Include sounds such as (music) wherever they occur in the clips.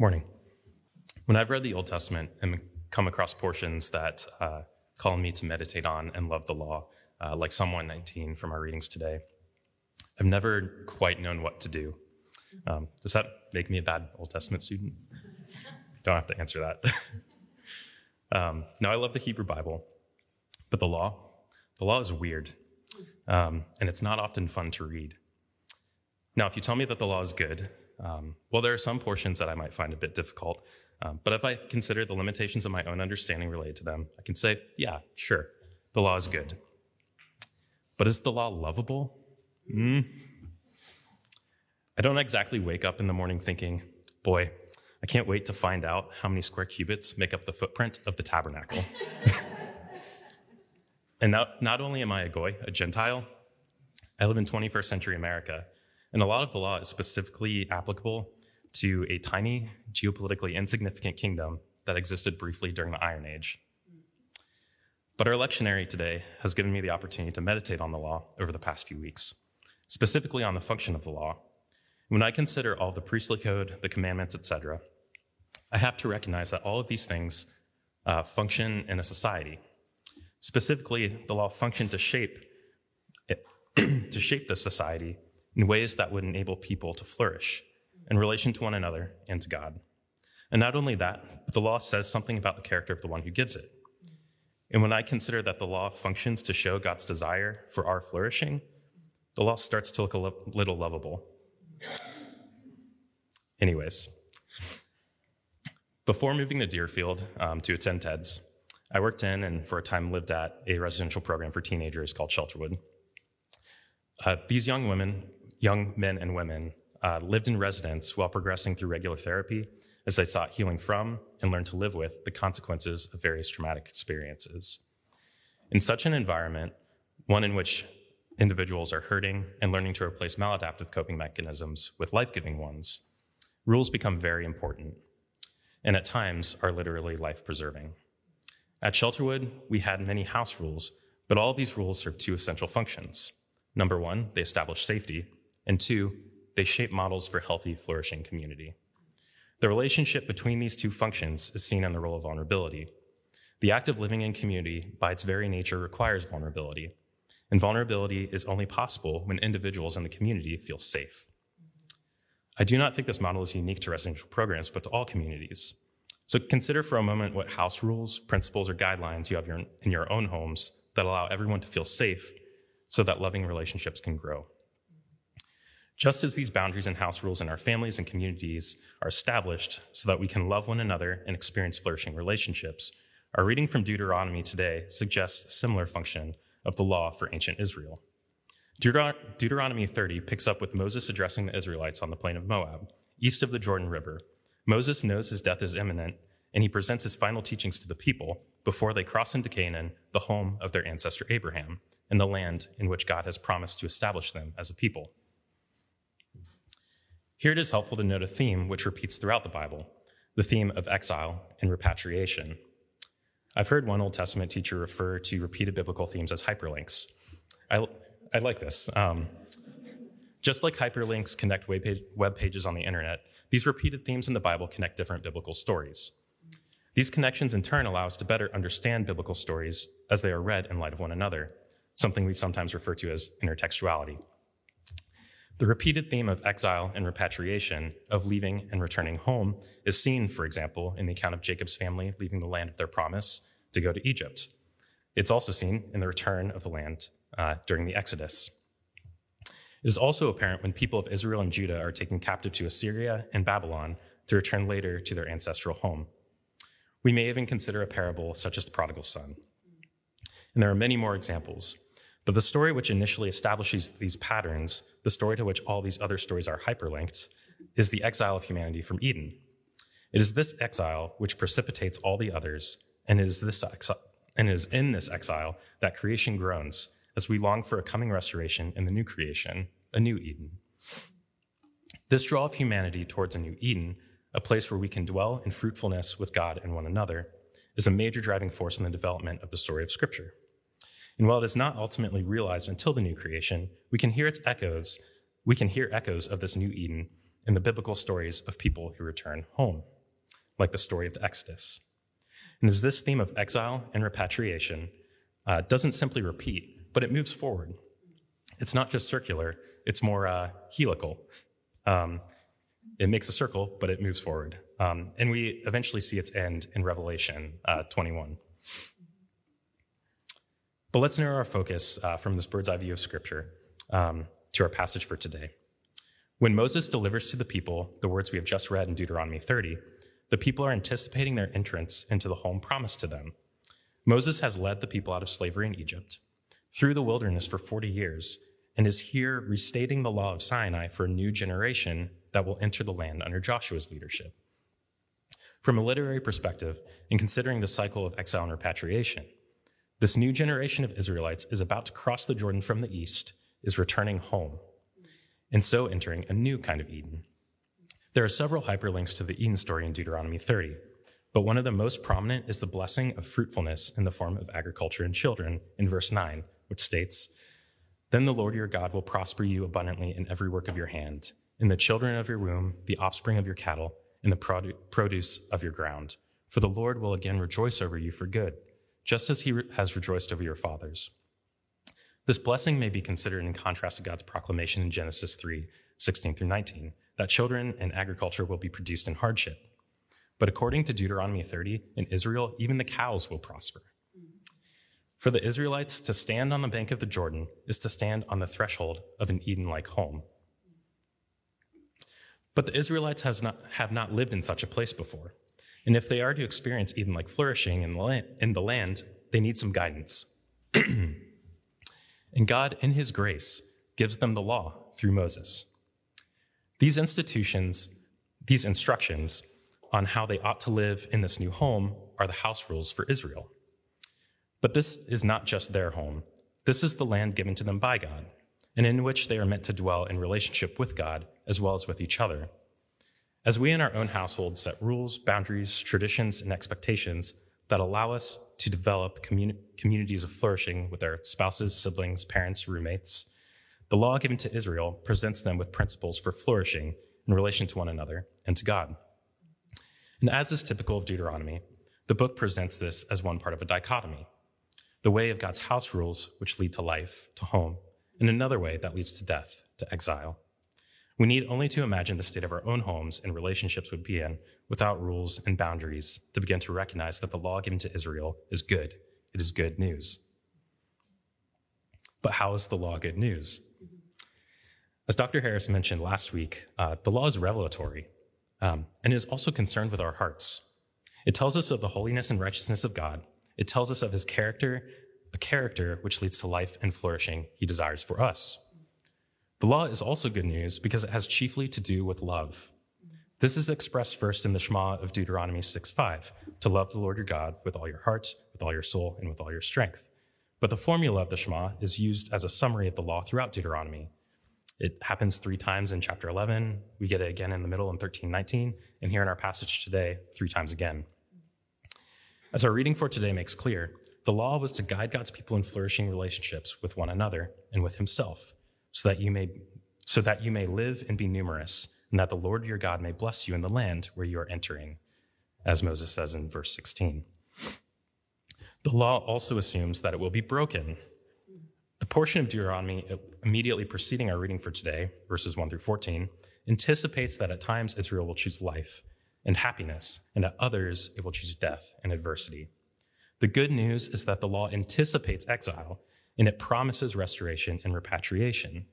Morning. When I've read the Old Testament and come across portions that uh, call me to meditate on and love the law, uh, like Psalm 119 from our readings today, I've never quite known what to do. Um, does that make me a bad Old Testament student? (laughs) Don't have to answer that. (laughs) um, no, I love the Hebrew Bible, but the law, the law is weird, um, and it's not often fun to read. Now, if you tell me that the law is good, um, well, there are some portions that I might find a bit difficult, um, but if I consider the limitations of my own understanding related to them, I can say, yeah, sure, the law is good. But is the law lovable? Mm. I don't exactly wake up in the morning thinking, boy, I can't wait to find out how many square cubits make up the footprint of the tabernacle. (laughs) and not, not only am I a goy, a Gentile, I live in 21st century America, and a lot of the law is specifically applicable to a tiny, geopolitically insignificant kingdom that existed briefly during the Iron Age. But our lectionary today has given me the opportunity to meditate on the law over the past few weeks, specifically on the function of the law. When I consider all the priestly code, the commandments, etc., I have to recognize that all of these things uh, function in a society. Specifically, the law functioned to shape it, (clears throat) to shape the society in ways that would enable people to flourish in relation to one another and to God. And not only that, but the law says something about the character of the one who gives it. And when I consider that the law functions to show God's desire for our flourishing, the law starts to look a little lovable. Anyways, before moving to Deerfield um, to attend TEDS, I worked in and for a time lived at a residential program for teenagers called Shelterwood. Uh, these young women, young men and women, uh, lived in residence while progressing through regular therapy as they sought healing from and learned to live with the consequences of various traumatic experiences. In such an environment, one in which individuals are hurting and learning to replace maladaptive coping mechanisms with life giving ones, rules become very important and at times are literally life preserving. At Shelterwood, we had many house rules, but all these rules serve two essential functions. Number one, they establish safety, and two, they shape models for healthy, flourishing community. The relationship between these two functions is seen in the role of vulnerability. The act of living in community, by its very nature, requires vulnerability, and vulnerability is only possible when individuals in the community feel safe. I do not think this model is unique to residential programs, but to all communities. So consider for a moment what house rules, principles, or guidelines you have in your own homes that allow everyone to feel safe so that loving relationships can grow. Just as these boundaries and house rules in our families and communities are established so that we can love one another and experience flourishing relationships, our reading from Deuteronomy today suggests a similar function of the law for ancient Israel. Deuteronomy 30 picks up with Moses addressing the Israelites on the plain of Moab, east of the Jordan River. Moses knows his death is imminent, and he presents his final teachings to the people before they cross into Canaan, the home of their ancestor Abraham, and the land in which God has promised to establish them as a people. Here it is helpful to note a theme which repeats throughout the Bible the theme of exile and repatriation. I've heard one Old Testament teacher refer to repeated biblical themes as hyperlinks. I, I like this. Um, just like hyperlinks connect web pages on the internet, these repeated themes in the Bible connect different biblical stories. These connections in turn allow us to better understand biblical stories as they are read in light of one another, something we sometimes refer to as intertextuality. The repeated theme of exile and repatriation, of leaving and returning home, is seen, for example, in the account of Jacob's family leaving the land of their promise to go to Egypt. It's also seen in the return of the land uh, during the Exodus. It is also apparent when people of Israel and Judah are taken captive to Assyria and Babylon to return later to their ancestral home. We may even consider a parable such as the prodigal son. And there are many more examples. But the story which initially establishes these patterns, the story to which all these other stories are hyperlinked, is the exile of humanity from Eden. It is this exile which precipitates all the others, and it is this and it is in this exile that creation groans as we long for a coming restoration in the new creation, a new Eden. This draw of humanity towards a new Eden, a place where we can dwell in fruitfulness with God and one another, is a major driving force in the development of the story of Scripture. And while it is not ultimately realized until the new creation, we can hear its echoes, we can hear echoes of this new Eden in the biblical stories of people who return home, like the story of the Exodus. And as this theme of exile and repatriation uh, doesn't simply repeat, but it moves forward. It's not just circular, it's more uh, helical. Um, it makes a circle, but it moves forward. Um, and we eventually see its end in Revelation uh, 21. But let's narrow our focus uh, from this bird's eye view of Scripture um, to our passage for today. When Moses delivers to the people the words we have just read in Deuteronomy 30, the people are anticipating their entrance into the home promised to them. Moses has led the people out of slavery in Egypt through the wilderness for 40 years and is here restating the law of Sinai for a new generation that will enter the land under Joshua's leadership. From a literary perspective, in considering the cycle of exile and repatriation, this new generation of Israelites is about to cross the Jordan from the east, is returning home, and so entering a new kind of Eden. There are several hyperlinks to the Eden story in Deuteronomy 30, but one of the most prominent is the blessing of fruitfulness in the form of agriculture and children in verse 9, which states, Then the Lord your God will prosper you abundantly in every work of your hand, in the children of your womb, the offspring of your cattle, in the produce of your ground. For the Lord will again rejoice over you for good just as he has rejoiced over your fathers. This blessing may be considered in contrast to God's proclamation in Genesis 3 16 through 19, that children and agriculture will be produced in hardship. But according to Deuteronomy 30, in Israel, even the cows will prosper. For the Israelites to stand on the bank of the Jordan is to stand on the threshold of an Eden like home. But the Israelites not, have not lived in such a place before. And if they are to experience even like flourishing in the land, in the land they need some guidance. (clears throat) and God, in His grace, gives them the law through Moses. These institutions, these instructions on how they ought to live in this new home are the house rules for Israel. But this is not just their home. This is the land given to them by God, and in which they are meant to dwell in relationship with God as well as with each other. As we in our own households set rules, boundaries, traditions, and expectations that allow us to develop communi- communities of flourishing with our spouses, siblings, parents, roommates, the law given to Israel presents them with principles for flourishing in relation to one another and to God. And as is typical of Deuteronomy, the book presents this as one part of a dichotomy the way of God's house rules, which lead to life, to home, and another way that leads to death, to exile. We need only to imagine the state of our own homes and relationships would be in without rules and boundaries to begin to recognize that the law given to Israel is good. It is good news. But how is the law good news? As Dr. Harris mentioned last week, uh, the law is revelatory um, and is also concerned with our hearts. It tells us of the holiness and righteousness of God. It tells us of his character, a character which leads to life and flourishing he desires for us. The law is also good news because it has chiefly to do with love. This is expressed first in the Shema of Deuteronomy 6:5, to love the Lord your God with all your heart, with all your soul, and with all your strength. But the formula of the Shema is used as a summary of the law throughout Deuteronomy. It happens three times in chapter 11. We get it again in the middle in 13:19, and here in our passage today, three times again. As our reading for today makes clear, the law was to guide God's people in flourishing relationships with one another and with himself so that you may so that you may live and be numerous, and that the Lord your God may bless you in the land where you are entering, as Moses says in verse 16. The law also assumes that it will be broken. The portion of Deuteronomy immediately preceding our reading for today, verses 1 through 14, anticipates that at times Israel will choose life and happiness, and at others it will choose death and adversity. The good news is that the law anticipates exile and it promises restoration and repatriation.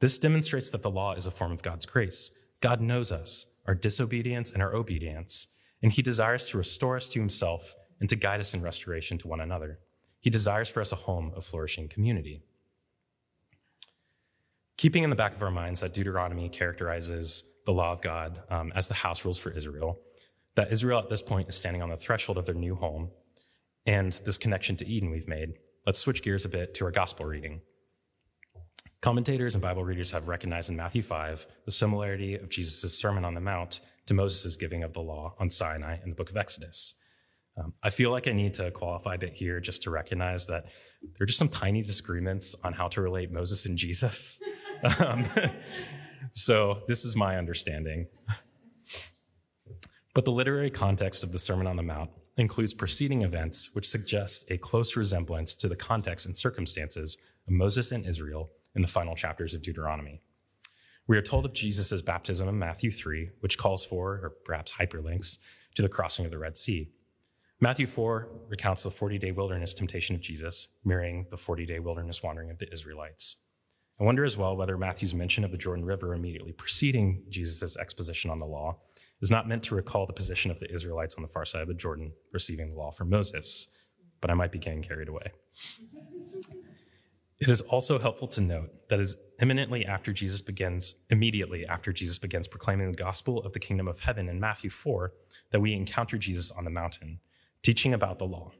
This demonstrates that the law is a form of God's grace. God knows us, our disobedience and our obedience, and he desires to restore us to himself and to guide us in restoration to one another. He desires for us a home of flourishing community. Keeping in the back of our minds that Deuteronomy characterizes the law of God um, as the house rules for Israel, that Israel at this point is standing on the threshold of their new home, and this connection to Eden we've made, Let's switch gears a bit to our gospel reading. Commentators and Bible readers have recognized in Matthew 5 the similarity of Jesus' Sermon on the Mount to Moses' giving of the law on Sinai in the book of Exodus. Um, I feel like I need to qualify a bit here just to recognize that there are just some tiny disagreements on how to relate Moses and Jesus. (laughs) um, so this is my understanding. (laughs) but the literary context of the Sermon on the Mount includes preceding events which suggest a close resemblance to the context and circumstances of Moses and Israel in the final chapters of Deuteronomy. We are told of Jesus' baptism in Matthew 3, which calls for, or perhaps hyperlinks, to the crossing of the Red Sea. Matthew 4 recounts the 40 day wilderness temptation of Jesus, mirroring the 40 day wilderness wandering of the Israelites. I wonder as well whether Matthew's mention of the Jordan River immediately preceding Jesus' exposition on the law is not meant to recall the position of the Israelites on the far side of the Jordan receiving the law from Moses, but I might be getting carried away. It is also helpful to note that is imminently after Jesus begins, immediately after Jesus begins proclaiming the gospel of the kingdom of heaven in Matthew 4, that we encounter Jesus on the mountain, teaching about the law.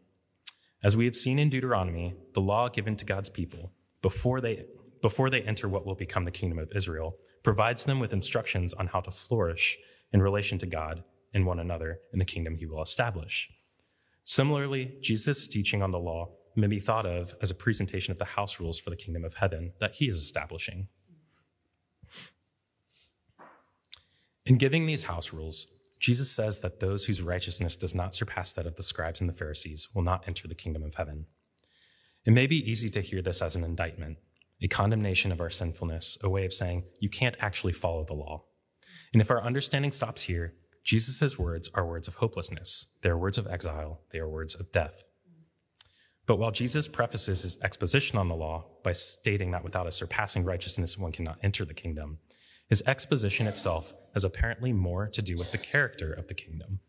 As we have seen in Deuteronomy, the law given to God's people before they before they enter what will become the kingdom of Israel, provides them with instructions on how to flourish in relation to God and one another in the kingdom he will establish. Similarly, Jesus' teaching on the law may be thought of as a presentation of the house rules for the kingdom of heaven that he is establishing. In giving these house rules, Jesus says that those whose righteousness does not surpass that of the scribes and the Pharisees will not enter the kingdom of heaven. It may be easy to hear this as an indictment, a condemnation of our sinfulness, a way of saying you can't actually follow the law. And if our understanding stops here, Jesus' words are words of hopelessness. They are words of exile. They are words of death. But while Jesus prefaces his exposition on the law by stating that without a surpassing righteousness one cannot enter the kingdom, his exposition itself has apparently more to do with the character of the kingdom.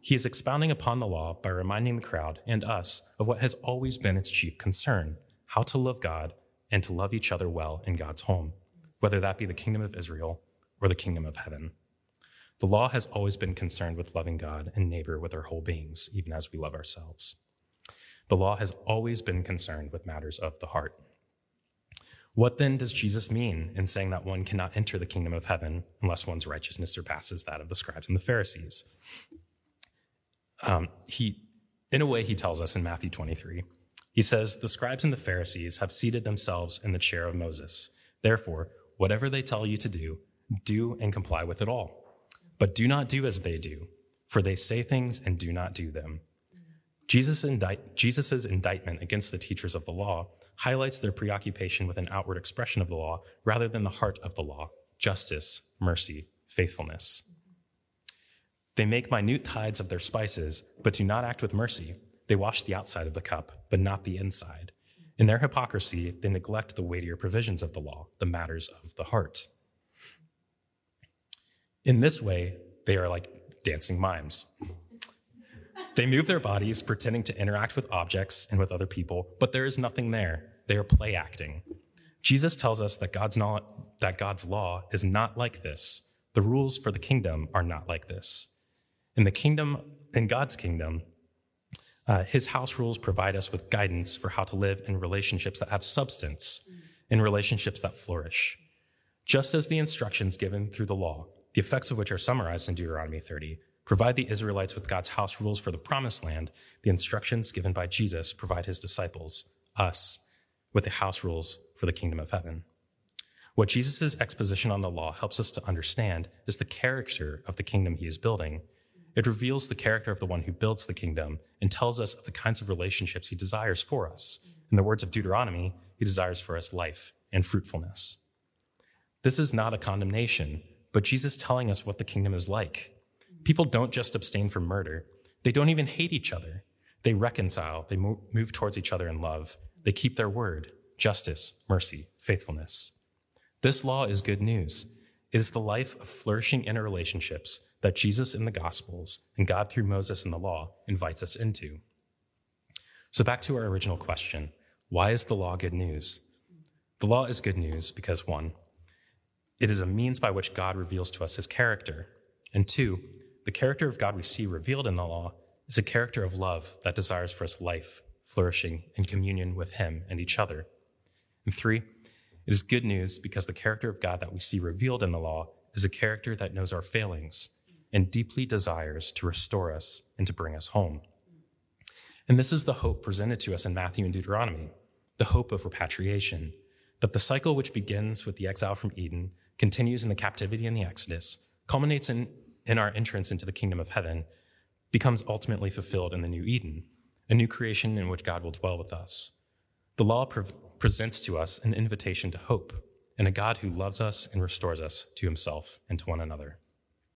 He is expounding upon the law by reminding the crowd and us of what has always been its chief concern how to love God and to love each other well in God's home, whether that be the kingdom of Israel or the kingdom of heaven. The law has always been concerned with loving God and neighbor with our whole beings, even as we love ourselves. The law has always been concerned with matters of the heart. What then does Jesus mean in saying that one cannot enter the kingdom of heaven unless one's righteousness surpasses that of the scribes and the Pharisees? Um, he, in a way, he tells us in Matthew 23 he says, The scribes and the Pharisees have seated themselves in the chair of Moses. Therefore, whatever they tell you to do, do and comply with it all. But do not do as they do, for they say things and do not do them. Jesus' indict, Jesus' indictment against the teachers of the law highlights their preoccupation with an outward expression of the law rather than the heart of the law justice, mercy, faithfulness. They make minute tithes of their spices, but do not act with mercy. They wash the outside of the cup, but not the inside. In their hypocrisy, they neglect the weightier provisions of the law, the matters of the heart. In this way, they are like dancing mimes. They move their bodies, pretending to interact with objects and with other people, but there is nothing there. They are play acting. Jesus tells us that God's, not, that God's law is not like this. The rules for the kingdom are not like this. In the kingdom, in God's kingdom, uh, his house rules provide us with guidance for how to live in relationships that have substance, in relationships that flourish. Just as the instructions given through the law, the effects of which are summarized in Deuteronomy 30, provide the Israelites with God's house rules for the promised land, the instructions given by Jesus provide his disciples, us, with the house rules for the kingdom of heaven. What Jesus' exposition on the law helps us to understand is the character of the kingdom he is building it reveals the character of the one who builds the kingdom and tells us of the kinds of relationships he desires for us. In the words of Deuteronomy, he desires for us life and fruitfulness. This is not a condemnation, but Jesus telling us what the kingdom is like. People don't just abstain from murder, they don't even hate each other. They reconcile, they move towards each other in love, they keep their word justice, mercy, faithfulness. This law is good news. It is the life of flourishing interrelationships that Jesus in the Gospels and God through Moses in the law invites us into. So, back to our original question why is the law good news? The law is good news because, one, it is a means by which God reveals to us his character, and two, the character of God we see revealed in the law is a character of love that desires for us life, flourishing, and communion with him and each other. And three, it is good news because the character of God that we see revealed in the law is a character that knows our failings and deeply desires to restore us and to bring us home. And this is the hope presented to us in Matthew and Deuteronomy the hope of repatriation, that the cycle which begins with the exile from Eden, continues in the captivity and the Exodus, culminates in, in our entrance into the kingdom of heaven, becomes ultimately fulfilled in the new Eden, a new creation in which God will dwell with us. The law pre- presents to us an invitation to hope and a God who loves us and restores us to himself and to one another.